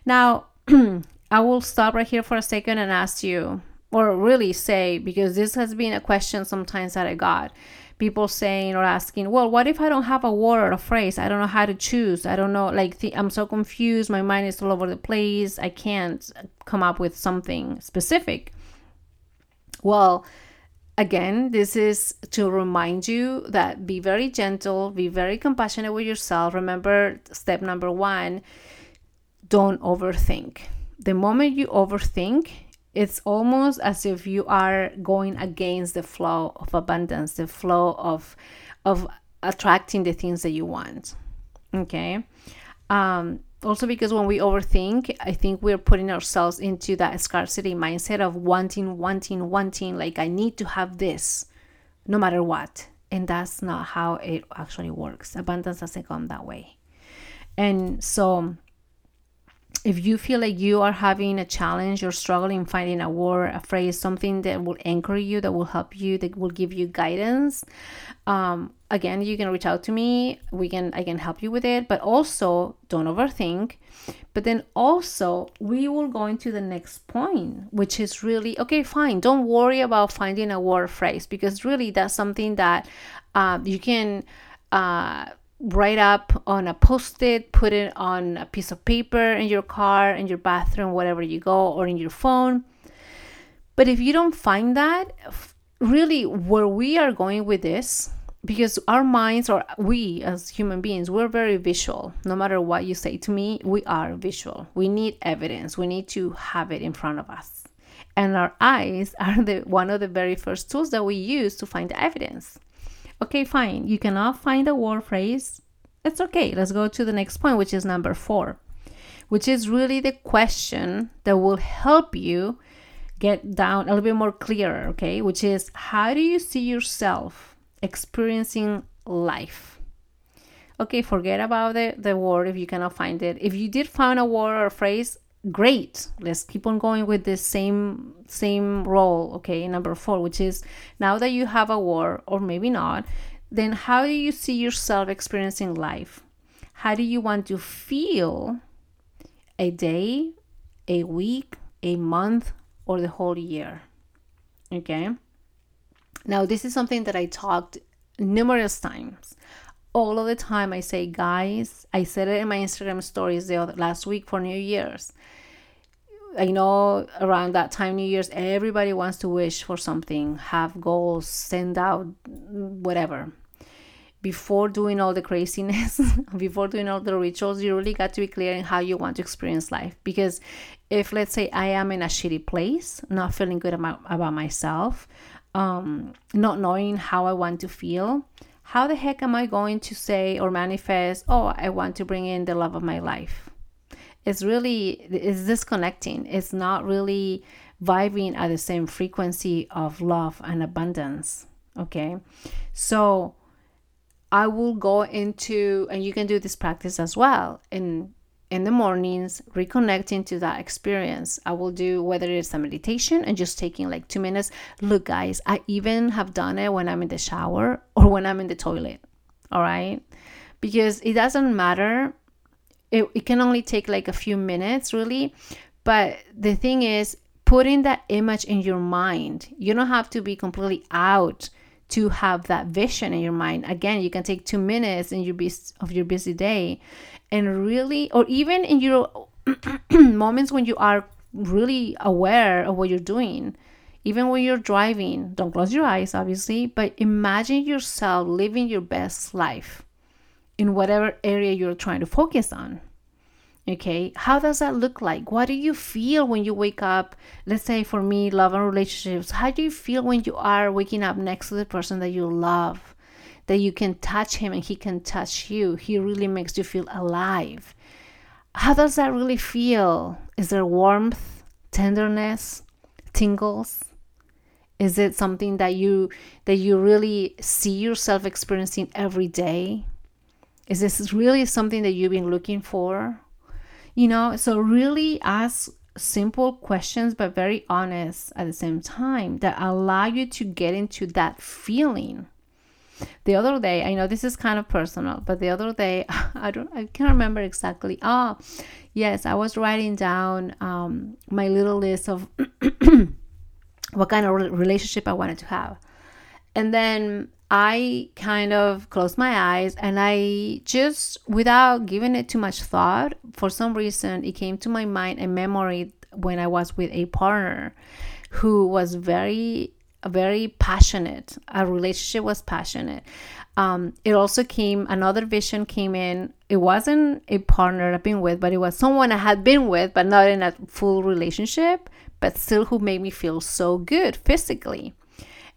Now i will stop right here for a second and ask you or really say because this has been a question sometimes that i got people saying or asking, well, what if I don't have a word or a phrase? I don't know how to choose. I don't know. Like, th- I'm so confused. My mind is all over the place. I can't come up with something specific. Well, again, this is to remind you that be very gentle, be very compassionate with yourself. Remember, step number one don't overthink. The moment you overthink, it's almost as if you are going against the flow of abundance the flow of of attracting the things that you want okay um also because when we overthink i think we're putting ourselves into that scarcity mindset of wanting wanting wanting like i need to have this no matter what And that's not how it actually works. Abundance doesn't come that way. And so if you feel like you are having a challenge you're struggling finding a word a phrase something that will anchor you that will help you that will give you guidance um, again you can reach out to me. We can i can help you with it. But also don't overthink. But then also we will go into the next point which is really okay fine don't worry about finding a word phrase because really that's something that um, you can uh, write up on a post-it put it on a piece of paper in your car in your bathroom wherever you go or in your phone. But if you don't find that really where we are going with this because our minds or we as human beings we're very visual. No matter what you say to me we are visual. We need evidence. We need to have it in front of us. And our eyes are the one of the very first tools that we use to find evidence Okay, fine. You cannot find a word phrase. It's okay. Let's go to the next point, which is number four, which is really the question that will help you get down a little bit more clearer, okay? Which is how do you see yourself experiencing life? Okay, forget about the, the word if you cannot find it. If you did find a word or a phrase, great. Let's keep on going with this same same role okay number four which is now that you have a war or maybe not then how do you see yourself experiencing life? How do you want to feel a day a week a month or the whole year? Okay? Now this is something that i talked numerous times all of the time I say, guys, I said it in my Instagram stories the other, last week for New Year's. I know around that time, New Year's, everybody wants to wish for something, have goals, send out whatever. Before doing all the craziness, before doing all the rituals, you really got to be clear in how you want to experience life. Because if, let's say, I am in a shitty place, not feeling good about, about myself, um, not knowing how I want to feel, how the heck am I going to say or manifest, oh, I want to bring in the love of my life? It's really, it's disconnecting. It's not really vibing at the same frequency of love and abundance. Okay. So I will go into, and you can do this practice as well. And in the mornings, reconnecting to that experience. I will do whether it's a meditation and just taking like two minutes. Look, guys, I even have done it when I'm in the shower or when I'm in the toilet. All right. Because it doesn't matter. It, it can only take like a few minutes, really. But the thing is, putting that image in your mind, you don't have to be completely out to have that vision in your mind. Again, you can take two minutes in your bus- of your busy day and really, or even in your moments when you are really aware of what you're doing, even when you're driving, don't close your eyes, obviously, but imagine yourself living your best life in whatever area you're trying to focus on. Okay, how does that look like? What do you feel when you wake up? Let's say for me, love and relationships. How do you feel when you are waking up next to the person that you love? That you can touch him and he can touch you. He really makes you feel alive. How does that really feel? Is there warmth, tenderness, tingles? Is it something that you that you really see yourself experiencing every day? Is this really something that you've been looking for? You know, so really ask simple questions, but very honest at the same time that allow you to get into that feeling. The other day, I know this is kind of personal, but the other day, I don't, I can't remember exactly. Oh, yes, I was writing down um, my little list of what kind of relationship I wanted to have, and then I kind of closed my eyes and I just, without giving it too much thought, for some reason, it came to my mind a memory when I was with a partner who was very, very passionate. Our relationship was passionate. Um, it also came, another vision came in. It wasn't a partner I've been with, but it was someone I had been with, but not in a full relationship, but still who made me feel so good physically.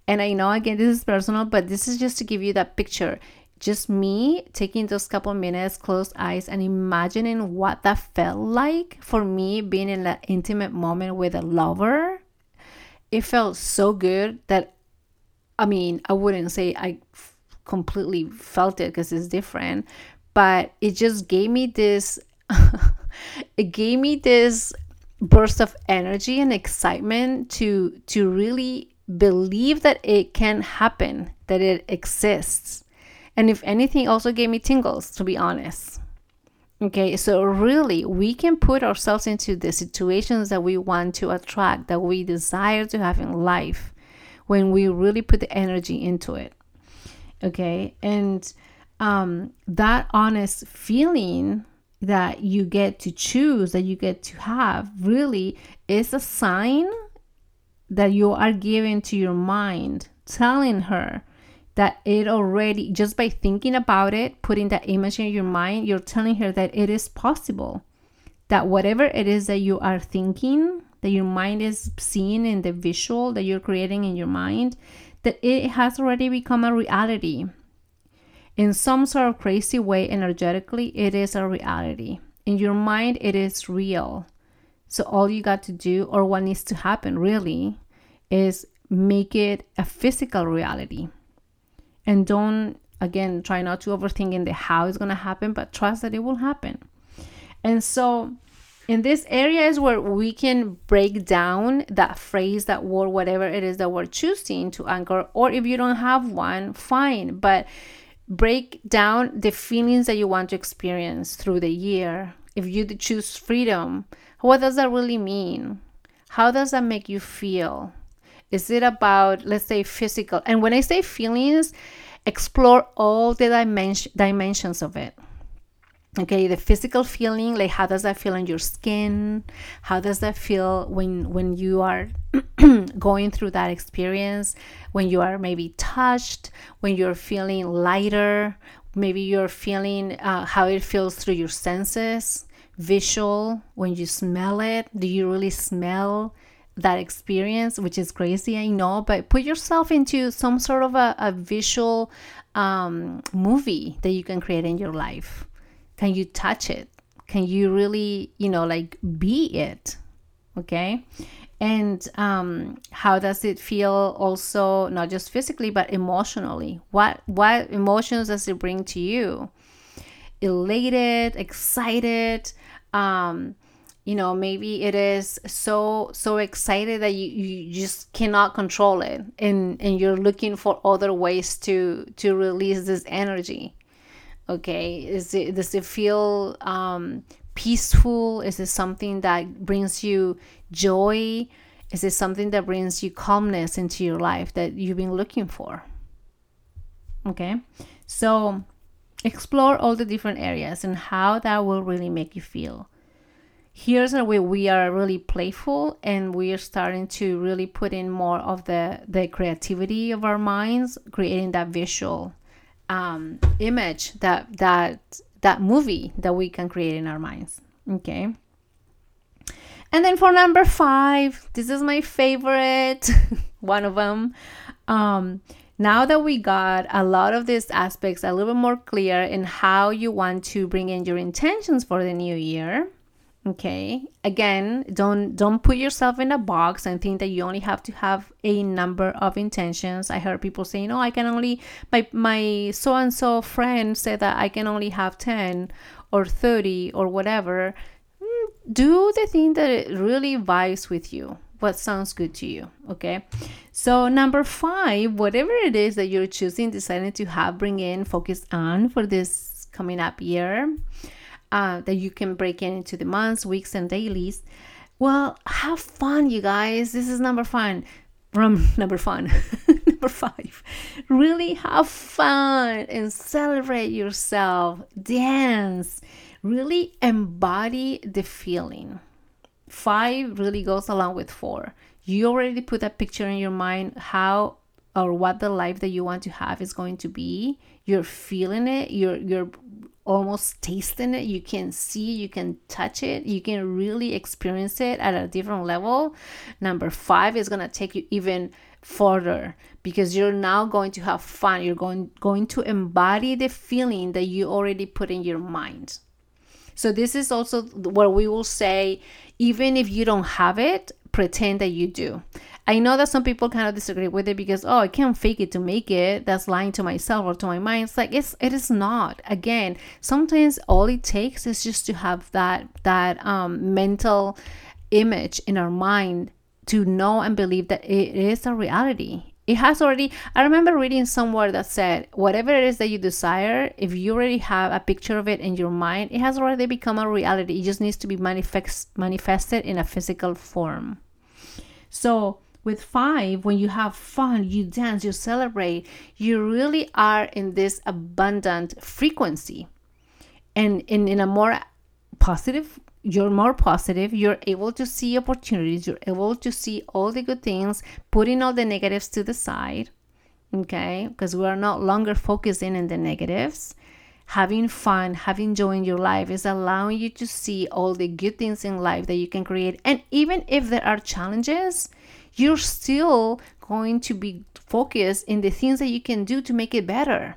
And I know again this is personal, but this is just to give you that picture. Just me taking those couple minutes, closed eyes, and imagining what that felt like for me being in that intimate moment with a lover. It felt so good that I mean, I wouldn't say I completely felt it because it's different but it just gave me this it gave me this burst of energy and excitement to to really believe that it can happen that it exists. And if anything also gave me tingles to be honest okay so really we can put ourselves into the situations that we want to attract that we desire to have in life when we really put the energy into it. Okay and um, that honest feeling that you get to choose that you get to have really is a sign that you are giving to your mind telling her that it already just by thinking about it putting that image in your mind you're telling her that it is possible. That whatever it is that you are thinking that your mind is seeing in the visual that you're creating in your mind that it has already become a reality. In some sort of crazy way energetically it is a reality. In your mind it is real. So all you got to do or what needs to happen really is make it a physical reality and don't again try not to overthink in the how it's going to happen but trust that it will happen. And so in this area is where we can break down that phrase that word whatever it is that we're choosing to anchor or if you don't have one fine. But break down the feelings that you want to experience through the year. If you choose freedom what does that really mean? How does that make you feel is it about let's say physical? And when i say feelings explore all the dimension, dimensions of it. Okay the physical feeling like how does that feel on your skin? How does that feel when when you are going through that experience? When you are maybe touched? When you're feeling lighter? Maybe you're feeling uh, how it feels through your senses? Visual when you smell it do you really smell that experience which is crazy i know but put yourself into some sort of a, a visual um, movie that you can create in your life. Can you touch it? Can you really you know like be it? Okay? And um, how does it feel also not just physically but emotionally? What what emotions does it bring to you? Elated excited um, you know maybe it is so so excited that you, you just cannot control it and and you're looking for other ways to to release this energy. Okay is it does it feel um, peaceful? Is it something that brings you joy? Is it something that brings you calmness into your life that you've been looking for? Okay so explore all the different areas and how that will really make you feel here's where we are really playful and we are starting to really put in more of the the creativity of our minds creating that visual um, image that that that movie that we can create in our minds okay? And then for number five this is my favorite one of them. Um, now that we got a lot of these aspects a little bit more clear in how you want to bring in your intentions for the new year okay. Again don't don't put yourself in a box and think that you only have to have a number of intentions. I heard people saying oh i can only my my so and so friend said that i can only have 10 or 30 or whatever. Mm, do the thing that really vibes with you what sounds good to you okay? So number five whatever it is that you're choosing deciding to have bring in focus on for this coming up year uh, that you can break in into the months, weeks, and dailies. Well, have fun, you guys. This is number fun. From number fun, number five. Really have fun and celebrate yourself. Dance. Really embody the feeling. Five really goes along with four. You already put that picture in your mind how or what the life that you want to have is going to be. You're feeling it. You're you're almost tasting it. You can see, you can touch it, you can really experience it at a different level. Number five is gonna take you even further because you're now going to have fun. You're going going to embody the feeling that you already put in your mind. So this is also where we will say, even if you don't have it, pretend that you do. I know that some people kind of disagree with it because oh I can't fake it to make it. That's lying to myself or to my mind. It's like it's it is not. Again, sometimes all it takes is just to have that that um, mental image in our mind to know and believe that it is a reality. It has already, I remember reading somewhere that said, whatever it is that you desire, if you already have a picture of it in your mind, it has already become a reality. It just needs to be manifest, manifested in a physical form. So, with five, when you have fun, you dance, you celebrate, you really are in this abundant frequency. And in, in a more positive you're more positive you're able to see opportunities you're able to see all the good things putting all the negatives to the side okay? Because we are not longer focusing in the negatives. Having fun having joy in your life is allowing you to see all the good things in life that you can create. And even if there are challenges you're still going to be focused in the things that you can do to make it better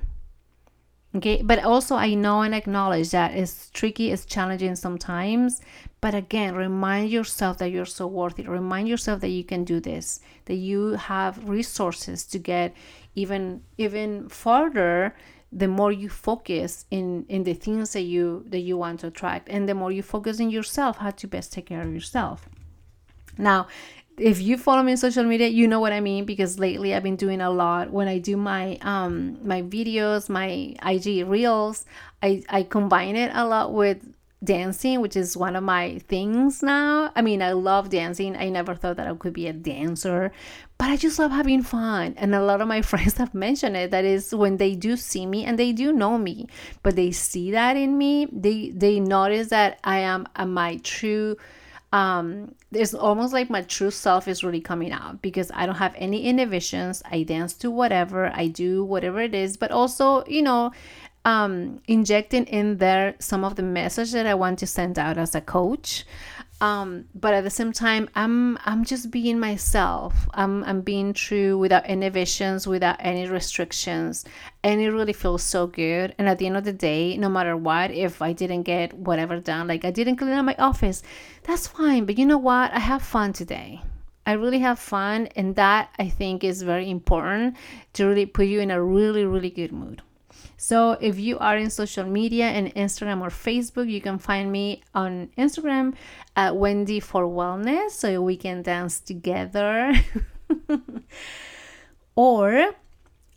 Okay, but also I know and acknowledge that it's tricky, it's challenging sometimes. But again, remind yourself that you're so worthy. Remind yourself that you can do this, that you have resources to get even even further the more you focus in in the things that you that you want to attract and the more you focus in yourself how to best take care of yourself now if you follow me on social media, you know what I mean because lately I've been doing a lot. When I do my um my videos, my IG reels, I I combine it a lot with dancing, which is one of my things now. I mean, I love dancing. I never thought that I could be a dancer, but I just love having fun. And a lot of my friends have mentioned it. That is when they do see me and they do know me, but they see that in me. They they notice that I am a, my true um there's almost like my true self is really coming out because I don't have any inhibitions. I dance to whatever, I do whatever it is, but also, you know, um injecting in there some of the message that I want to send out as a coach um, but at the same time i'm i'm just being myself. I'm i'm being true without any visions without any restrictions. And it really feels so good. And at the end of the day no matter what if i didn't get whatever done like i didn't clean up my office that's fine. But you know what? I have fun today. I really have fun, and that I think is very important to really put you in a really, really good mood. So if you are in social media and Instagram or Facebook, you can find me on Instagram at Wendy for Wellness so we can dance together. or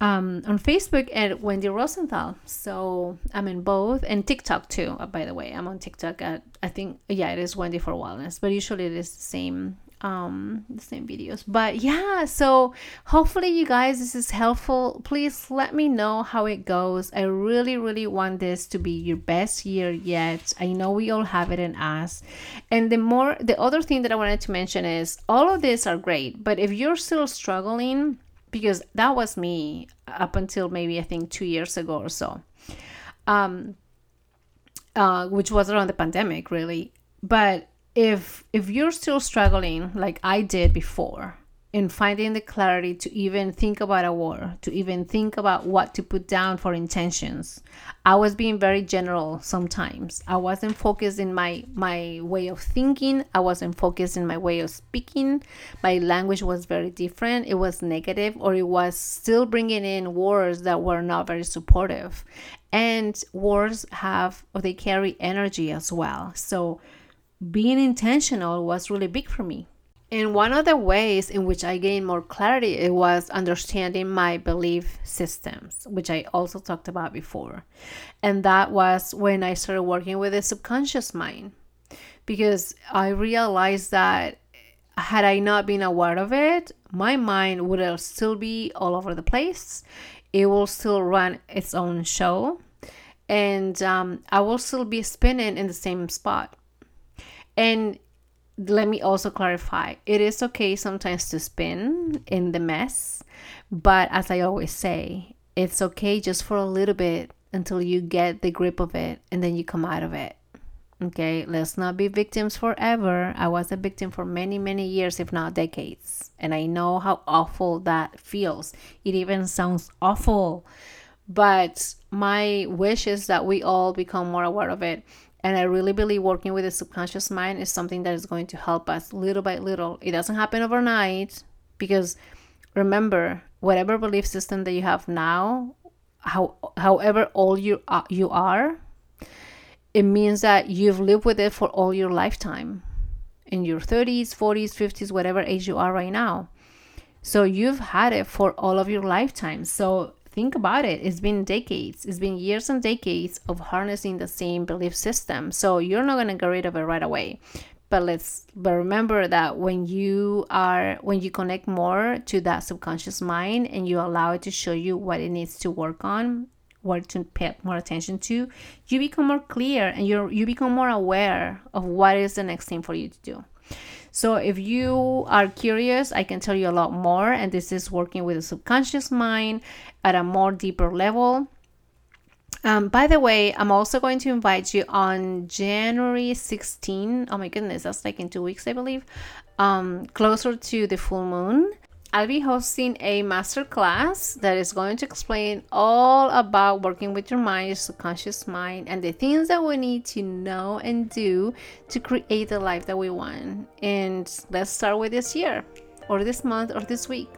um, on Facebook at Wendy Rosenthal. So I'm in both and TikTok too. Uh, by the way, I'm on TikTok at I think yeah it is Wendy for Wellness, but usually it is the same um the same videos. But yeah so hopefully you guys this is helpful. Please let me know how it goes. I really really want this to be your best year yet. I know we all have it in us. And the more the other thing that i wanted to mention is all of these are great but if you're still struggling because that was me up until maybe i think two years ago or so um uh, which was around the pandemic really. But if if you're still struggling like I did before in finding the clarity to even think about a war, to even think about what to put down for intentions. I was being very general sometimes. I wasn't focused in my my way of thinking. I wasn't focused in my way of speaking. My language was very different. It was negative or it was still bringing in words that were not very supportive. And words have or they carry energy as well. So being intentional was really big for me. And one of the ways in which I gained more clarity it was understanding my belief systems, which I also talked about before. And that was when I started working with the subconscious mind because I realized that had I not been aware of it, my mind would still be all over the place. It will still run its own show, and um, I will still be spinning in the same spot. And let me also clarify it is okay sometimes to spin in the mess, but as I always say, it's okay just for a little bit until you get the grip of it and then you come out of it. Okay, let's not be victims forever. I was a victim for many, many years, if not decades. And I know how awful that feels. It even sounds awful. But my wish is that we all become more aware of it And I really believe working with the subconscious mind is something that is going to help us little by little. It doesn't happen overnight because remember, whatever belief system that you have now, how however old you are, you are, it means that you've lived with it for all your lifetime. In your 30s, 40s, 50s, whatever age you are right now. So you've had it for all of your lifetime. So think about it it's been decades it's been years and decades of harnessing the same belief system so you're not going to get rid of it right away but let's but remember that when you are when you connect more to that subconscious mind and you allow it to show you what it needs to work on what to pay more attention to you become more clear and you you become more aware of what is the next thing for you to do so if you are curious, I can tell you a lot more. And this is working with the subconscious mind at a more deeper level. Um, by the way, I'm also going to invite you on January 16. Oh my goodness, that's like in two weeks, I believe. Um, closer to the full moon. I'll be hosting a masterclass that is going to explain all about working with your mind, your subconscious mind, and the things that we need to know and do to create the life that we want. And let's start with this year, or this month, or this week,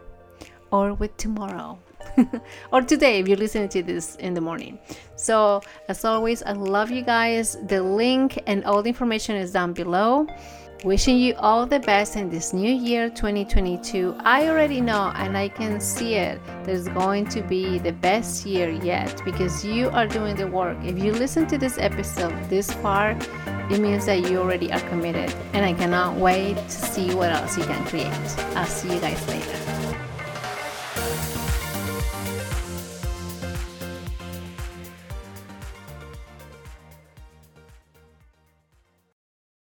or with tomorrow. or today if you're listening to this in the morning. So, as always, I love you guys. The link and all the information is down below. Wishing you all the best in this new year 2022. I already know and I can see it. There's going to be the best year yet because you are doing the work. If you listen to this episode this far, it means that you already are committed. And I cannot wait to see what else you can create. I'll see you guys later.